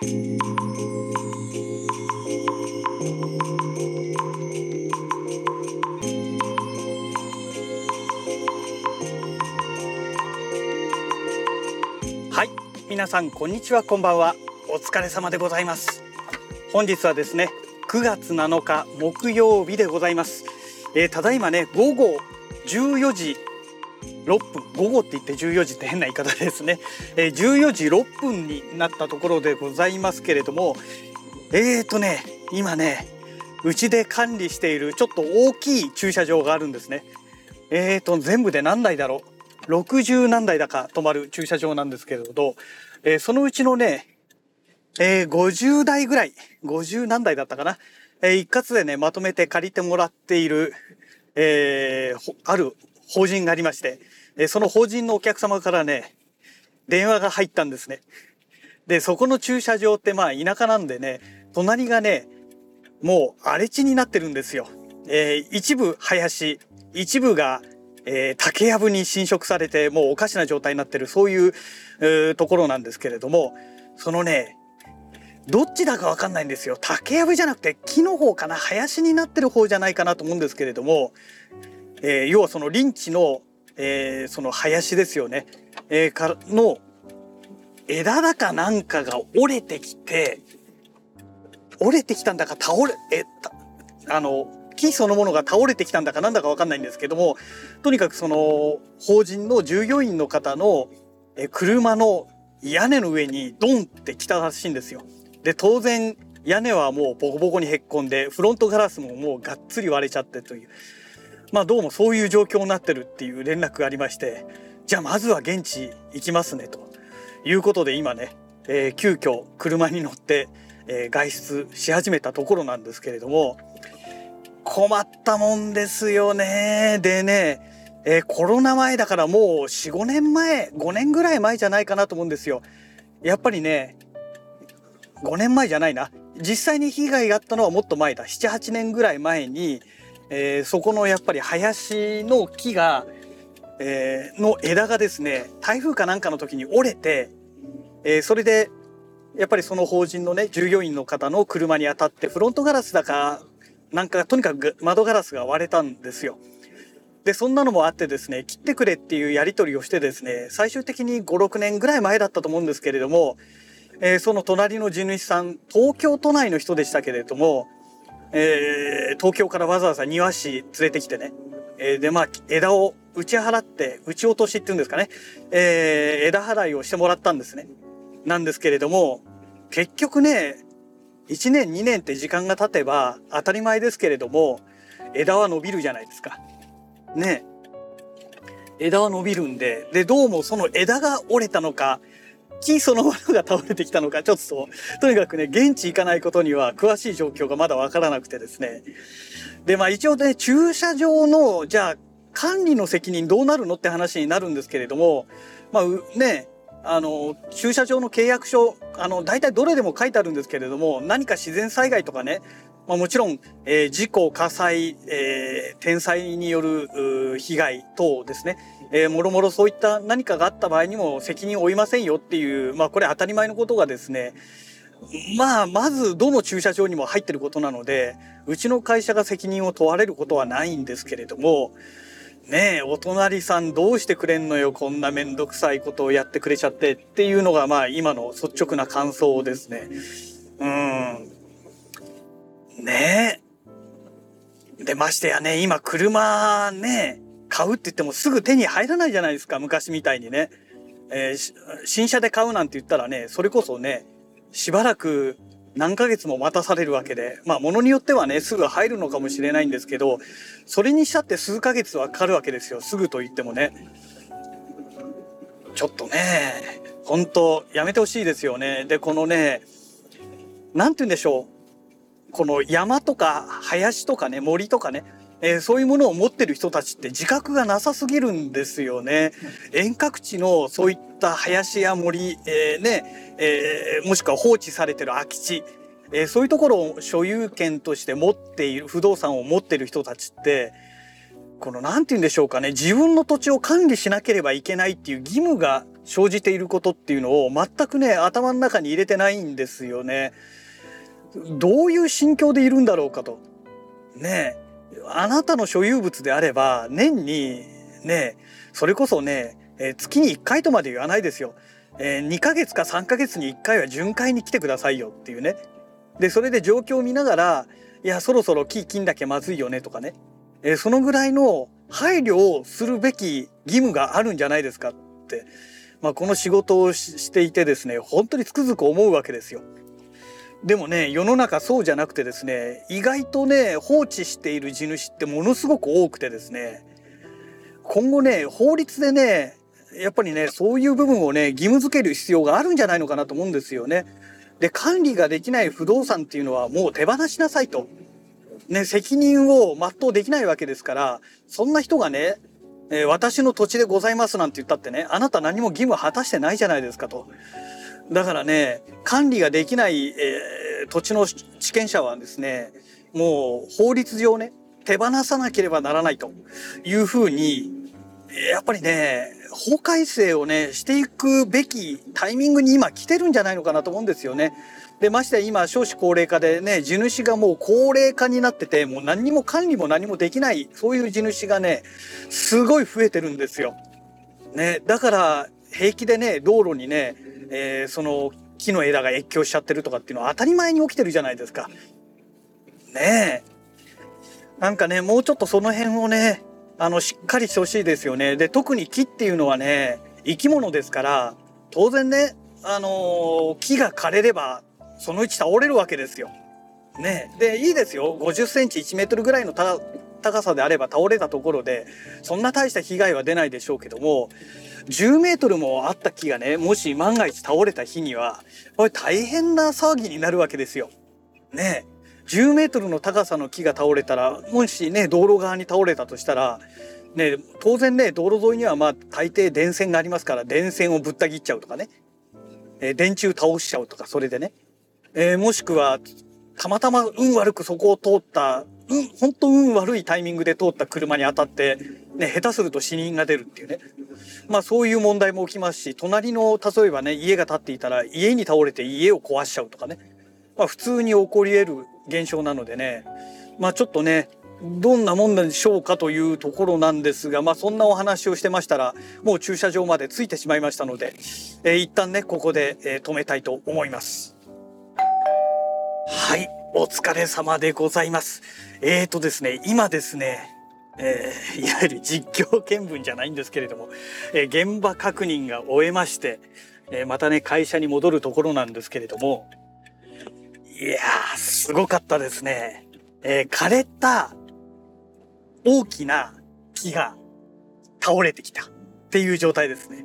はい皆さんこんにちはこんばんは。お疲れ様でございます。本日はですね9月7日木曜日でございます、えー、ただいまね午後14時6分午後って言って14時って変な言い方ですね、えー、14時6分になったところでございますけれどもえーとね今ねうちで管理しているちょっと大きい駐車場があるんですね。えーと全部で何台だろう？60何台だか止まる駐車場なんですけれど、えー、そのうちのねえー、50台ぐらい、50何台だったかな、えー、一括でね、まとめて借りてもらっている、えー、ある法人がありまして、え、その法人のお客様からね、電話が入ったんですね。で、そこの駐車場ってまあ田舎なんでね、隣がね、もう荒れ地になってるんですよ。えー、一部林、一部が、えー、竹やぶに侵食されてもうおかしな状態になってるそういう、えー、ところなんですけれども、そのね、どっちだかわかんないんですよ竹やぶじゃなくて木の方かな林になってる方じゃないかなと思うんですけれども、え、要はその林地の、えー、その林ですよね、えー、からの枝だかなんかが折れてきて折れてきたんだか倒れえあの木そのものが倒れてきたんだかなんだかわかんないんですけどもとにかくその法人の従業員の方の車の屋根の上にドンって来たらしいんですよ。で当然屋根はもうボコボコにへっこんでフロントガラスももうがっつり割れちゃってというまあどうもそういう状況になってるっていう連絡がありましてじゃあまずは現地行きますねということで今ね、えー、急遽車に乗って、えー、外出し始めたところなんですけれども困ったもんですよね。でね、えー、コロナ前だからもう45年前5年ぐらい前じゃないかなと思うんですよ。やっぱりね5年前じゃないな。実際に被害があったのはもっと前だ。78年ぐらい前に、えー、そこのやっぱり林の木が、えー、の枝がですね台風かなんかの時に折れて、えー、それでやっぱりその法人のね従業員の方の車に当たってフロントガラスだかなんかとにかく窓ガラスが割れたんですよ。でそんなのもあってですね切ってくれっていうやり取りをしてですね最終的に56年ぐらい前だったと思うんですけれどもえー、その隣の地主さん東京都内の人でしたけれども、えー、東京からわざわざ庭師連れてきてね、えー、でまあ枝を打ち払って打ち落としっていうんですかね、え枝払いをしてもらったんですね。なんですけれども結局ね1年2年って時間が経てば当たり前ですけれども枝は伸びるじゃないですか。ね枝は伸びるんででどうもその枝が折れたのか木そのものが倒れてきたのかちょっと。とにかくね現地行かないことには詳しい状況がまだわからなくてですね。でまあ一応ね駐車場のじゃあ管理の責任どうなるのって話になるんですけれどもまあねあの駐車場の契約書あの大体どれでも書いてあるんですけれども何か自然災害とかねまあ、もちろん、えー、事故火災、えー、天災による被害等ですねえー、もろもろそういった何かがあった場合にも責任を負いませんよっていう、まあこれ当たり前のことがですね、まあ、まずどの駐車場にも入ってることなので、うちの会社が責任を問われることはないんですけれども、ねえ、お隣さんどうしてくれんのよ、こんなめんどくさいことをやってくれちゃってっていうのが、まあ今の率直な感想ですね。うん。ね。え。で、ましてやね、今車ね、買うって言ってもすぐ手に入らないじゃないですか。昔みたいにね、えー、新車で買うなんて言ったらねそれこそねしばらく何ヶ月も待たされるわけで。まあ物によってはねすぐ入るのかもしれないんですけどそれにしたって数ヶ月はかかるわけですよ。すぐと言ってもね。ちょっとね本当やめてほしいですよね。でこのね何て言うんでしょう。この山とか林とかね森とかねえー、そういうものを持ってる人たちって自覚がなさすぎるんですよね。遠隔地のそういった林や森、えー、ね、えー、もしくは放置されてる空き地、えそういうところを所有権として持っている不動産を持ってる人たちってこの何て言うんでしょうかね自分の土地を管理しなければいけないっていう義務が生じていることっていうのを全くね頭の中に入れてないんですよね。どういう心境でいるんだろうかと。ねえあなたの所有物であれば年にねえそれこそね月に1回とまで言わないですよ。え2ヶ月か3ヶ月に1回は巡回に来てくださいよっていうね。でそれで状況を見ながらいやそろそろ木金だけまずいよねとかねえー、そのぐらいの配慮をするべき義務があるんじゃないですかって、まあ、この仕事をしていてですね本当につくづく思うわけですよ。でもね世の中そうじゃなくてですね意外とね放置している地主ってものすごく多くてですね今後ね法律でねやっぱりねそういう部分をね義務付ける必要があるんじゃないのかなと思うんですよね。で管理ができない不動産っていうのはもう手放しなさいと。ね、責任を全うできないわけですから、そんな人がね、えー、私の土地でございますなんて言ったってね、あなた何も義務果たしてないじゃないですかと。だからね、管理ができない、えー、土地の地権者はですね、もう法律上ね、手放さなければならないというふうに、やっぱりね、法改正をね、していくべきタイミングに今来てるんじゃないのかなと思うんですよね。でまして今少子高齢化でね地主がもう高齢化になっててもう何にも管理も何もできないそういう地主がねすごい増えてるんですよ。ね、だから平気でね道路にね、えー、その木の枝が越境しちゃってるとかっていうのは当たり前に起きてるじゃないですか。ねえ。なんかねもうちょっとその辺をねあのしっかりしてほしいですよね。で特に木っていうのはね生き物ですから当然ねあのー、木が枯れればそのうち倒れるわけですよ。ね、でいいですよ50センチ1メートルぐらいの高さであれば倒れたところでそんな大した被害は出ないでしょうけども10メートルもあった木がねもし万が一倒れた日にはこれ大変な騒ぎになるわけですよ。ね10メートルの高さの木が倒れたらもしね道路側に倒れたとしたらね当然ね道路沿いにはまあ大抵電線がありますから電線をぶった切っちゃうとかね、え電柱倒しちゃうとかそれでね。えー、もしくはたまたま運悪くそこを通ったうん、本当運悪いタイミングで通った車に当たって、ね、下手すると死人が出るっていうね。まあそういう問題も起きますし、隣の、例えばね、家が建っていたら家に倒れて家を壊しちゃうとかね。まあ普通に起こり得る現象なのでね。まあちょっとね、どんなもんでしょうかというところなんですが、まあそんなお話をしてましたら、もう駐車場まで着いてしまいましたので、えー、一旦ね、ここで、え、止めたいと思います。はい、お疲れ様でございます。えーとですね、今ですね、えー、いわゆる実況見分じゃないんですけれども、えー、現場確認が終えまして、えー、またね、会社に戻るところなんですけれども、いやー、すごかったですね。え枯れた大きな木が倒れてきたっていう状態ですね。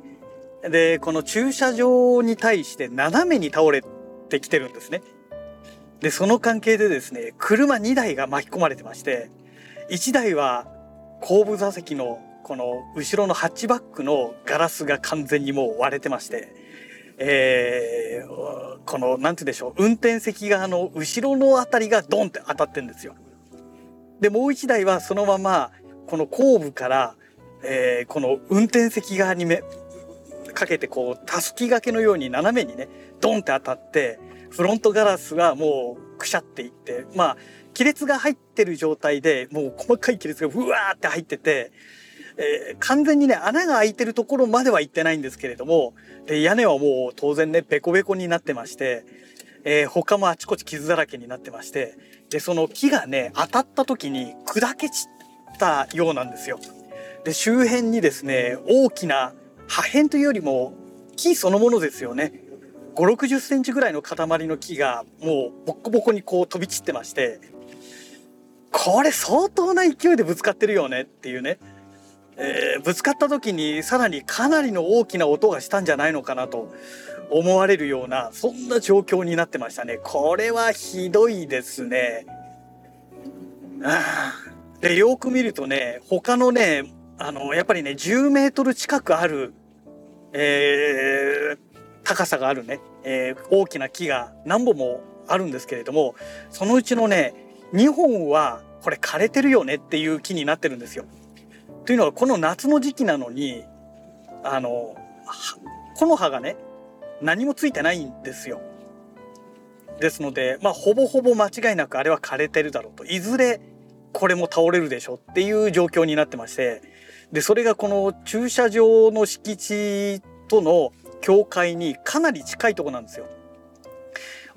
で、この駐車場に対して斜めに倒れてきてるんですね。で、その関係でですね、車2台が巻き込まれてまして、1台は後部座席のこの後ろのハッチバックのガラスが完全にもう割れてまして、えー、この、なんて言うんでしょう、運転席側の後ろのあたりがドンって当たってんですよ。で、もう1台はそのまま、この後部から、えー、この運転席側にめ、かけてこう、たすき掛けのように斜めにね、ドンって当たって、フロントガラスがもうくしゃっていって、まあ、亀裂が入ってる状態で、もう細かい亀裂がふわーって入ってて、えー、完全にね、穴が開いてるところまでは行ってないんですけれども、で屋根はもう当然ね、ベコベコになってまして、えー、他もあちこち傷だらけになってまして、で、その木がね、当たった時に砕け散ったようなんですよ。で、周辺にですね、大きな破片というよりも木そのものですよね。5、60センチぐらいの塊の木がもうボッコボコにこう飛び散ってまして、これ相当な勢いでぶつかってるよねっていうね。えー、ぶつかった時にさらにかなりの大きな音がしたんじゃないのかなと思われるようなそんな状況になってましたね。これはひどいですねあ。でよく見るとね他のねあのやっぱりね10メートル近くある、えー、高さがあるね、えー、大きな木が何本もあるんですけれどもそのうちのね2本はこれ枯れてるよねっていう木になってるんですよ。というのはこの夏の時期なのにあの木の葉がね何もついてないんですよ。ですのでまあほぼほぼ間違いなくあれは枯れてるだろうといずれこれも倒れるでしょっていう状況になってましてでそれがこの駐車場の敷地との境界にかなり近いとこなんですよ。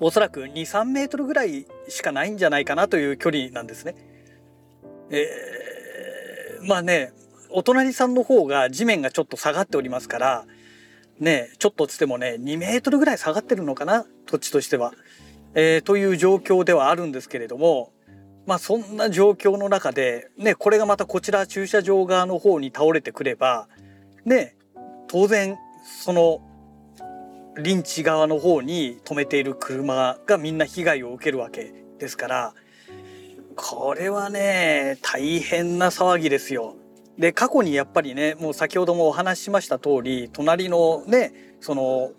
おそらく2、3メートルぐらいしかないんじゃないかなという距離なんですね。えー、まあね、お隣さんの方が地面がちょっと下がっておりますから、ね、ちょっとつってもね、2メートルぐらい下がってるのかな、土地としては。えー、という状況ではあるんですけれども、まあそんな状況の中で、ね、これがまたこちら駐車場側の方に倒れてくれば、ね、当然その臨地側の方に止めている車がみんな被害を受けるわけですからこれはね大変な騒ぎですよ。で過去にやっぱりねもう先ほどもお話ししました通り隣のねその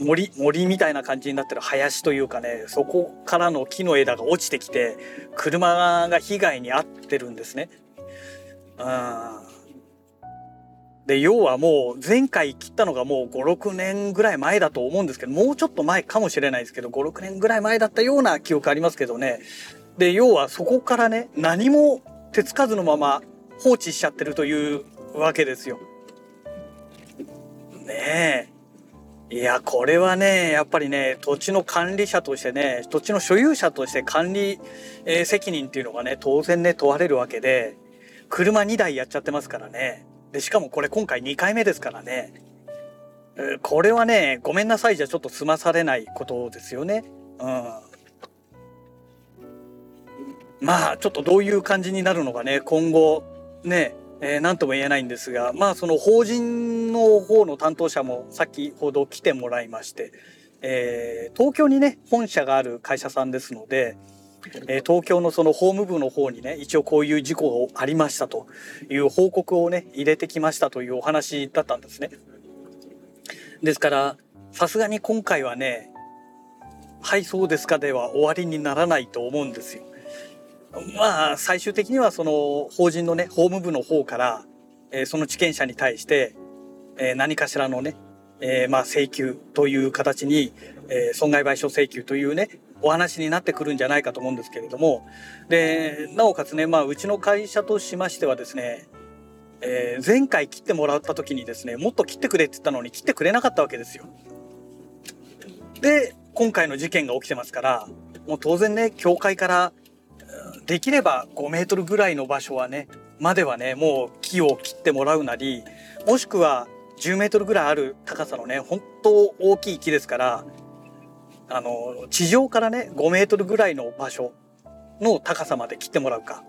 森森みたいな感じになってる林というかねそこからの木の枝が落ちてきて車が被害に遭ってるんですね。うんで要はもう前回切ったのがもう56年ぐらい前だと思うんですけどもうちょっと前かもしれないですけど56年ぐらい前だったような記憶ありますけどねで要はそこからね何も手つかずのまま放置しちゃってるというわけですよ。ねえいやこれはねやっぱりね土地の管理者としてね土地の所有者として管理、え、責任っていうのがね当然ね問われるわけで車2台やっちゃってますからね。で、しかもこれ今回2回目ですからね。これはね、ごめんなさいじゃちょっと済まされないことですよね。うん。まあ、ちょっとどういう感じになるのかね、今後、ね、えー、何とも言えないんですが、まあ、その法人の方の担当者も先ほど来てもらいまして、えー、東京にね、本社がある会社さんですので、え東京のその法務部の方にね一応こういう事故がありましたという報告をね入れてきましたというお話だったんですね。ですからさすがに今回はね「はいそうですか」では終わりにならないと思うんですよ。まあ最終的にはその法人のね法務部の方から、えその地権者に対して、え何かしらのね、えまあ請求という形に、え損害賠償請求というねお話になってくるんじゃないかと思うんですけれどもでなおかつね、まあ、うちの会社としましてはですね、えー、前回切ってもらった時にですねもっと切ってくれって言ったのに切ってくれなかったわけですよ。で今回の事件が起きてますからもう当然ね教会からできれば5メートルぐらいの場所はねまではねもう木を切ってもらうなりもしくは10メートルぐらいある高さのね本当大きい木ですからあの地上からね5メートルぐらいの場所の高さまで切ってもらうか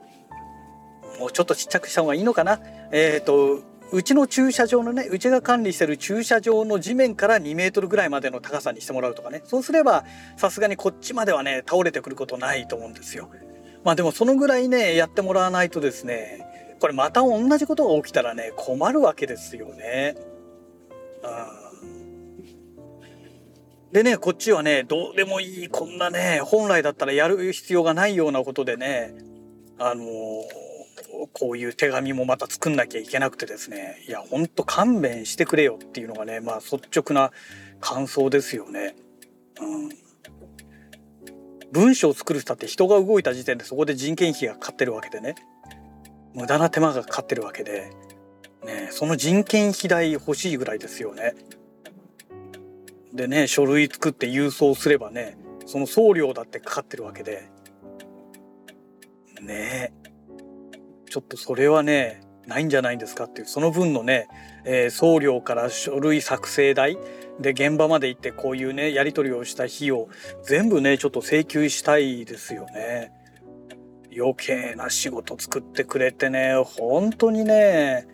もうちょっとちっちゃくした方がいいのかなえっ、ー、とうちの駐車場のねうちが管理してる駐車場の地面から2メートルぐらいまでの高さにしてもらうとかねそうすればさすがにこっちまではね倒れてくることないと思うんですよ。まあでもそのぐらいねやってもらわないとですねこれまた同じことが起きたらね困るわけですよね。うんでね、こっちはね、どうでもいい、こんなね、本来だったらやる必要がないようなことでね、あのー、こういう手紙もまた作んなきゃいけなくてですね、いや、ほんと勘弁してくれよっていうのがね、まあ率直な感想ですよね。うん。文章を作る人って人が動いた時点でそこで人件費がかかってるわけでね、無駄な手間がかかってるわけで、ね、その人件費代欲しいぐらいですよね。でね書類作って郵送すればねその送料だってかかってるわけで。ね。ちょっとそれはねないんじゃないんですかっていう。その分のね、えー、送料から書類作成代。で現場まで行ってこういうねやり取りをした費用全部ねちょっと請求したいですよね。余計な仕事作ってくれてね本当にね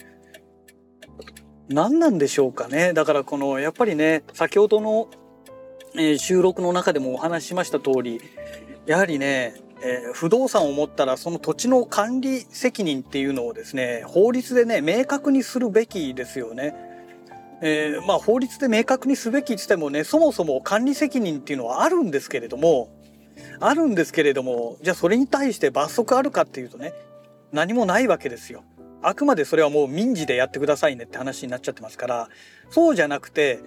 何なんでしょうかねだからこのやっぱりね先ほどの、えー、収録の中でもお話ししました通りやはりね、えー、不動産を持ったらその土地の管理責任っていうのをですね法律でね明確にするべきですよね。えー、まあ法律で明確にすべきって言ってもねそもそも管理責任っていうのはあるんですけれどもあるんですけれどもじゃあそれに対して罰則あるかっていうとね何もないわけですよ。あくまでそれはもう民事でやってくださいねって話になっちゃってますからそうじゃなくて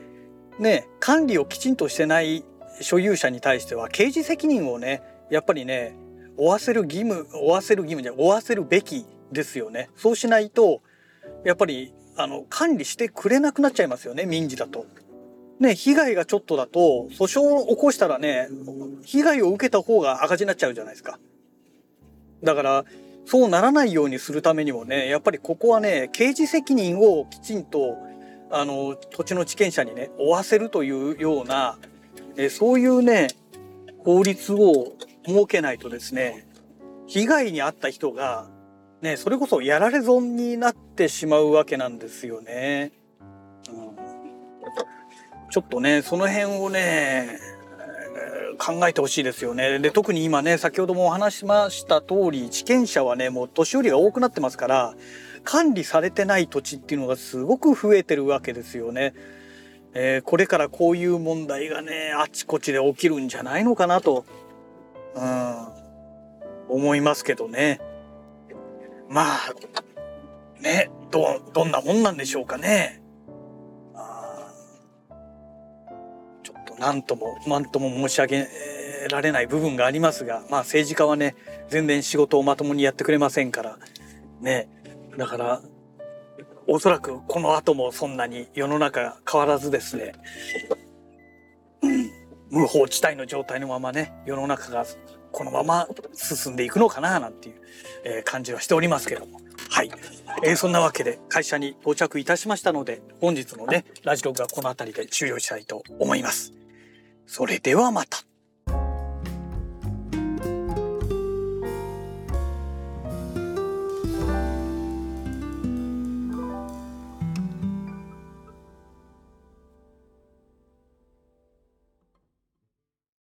ね管理をきちんとしてない所有者に対しては刑事責任をねやっぱりね負わせる義務負わせる義務じゃ負わせるべきですよねそうしないとやっぱりあの管理してくれなくなっちゃいますよね民事だと。ね被害がちょっとだと訴訟を起こしたらね被害を受けた方が赤字になっちゃうじゃないですか。だからそうならないようにするためにもねやっぱりここはね刑事責任をきちんとあの土地の地権者にね負わせるというようなえそういうね法律を設けないとですね被害に遭った人がねそれこそやられ損になってしまうわけなんですよね。うん、ちょっとねその辺をね考えてほしいですよね。で特に今ね先ほどもお話しました通り地権者はねもう年寄りが多くなってますから管理されてない土地っていうのがすごく増えてるわけですよね。えー、これからこういう問題がねあちこちで起きるんじゃないのかなと、うん、思いますけどね。まあねどどんなもんなんでしょうかね。何とも何とも申し上げられない部分がありますがまあ政治家はね全然仕事をまともにやってくれませんからね。だからおそらくこの後もそんなに世の中変わらずですね、無法地帯の状態のままね世の中がこのまま進んでいくのかななんていう、え感じはしておりますけども。はい、えー、そんなわけで会社に到着いたしましたので本日のねラジログはこの辺りで終了したいと思います。それではまた。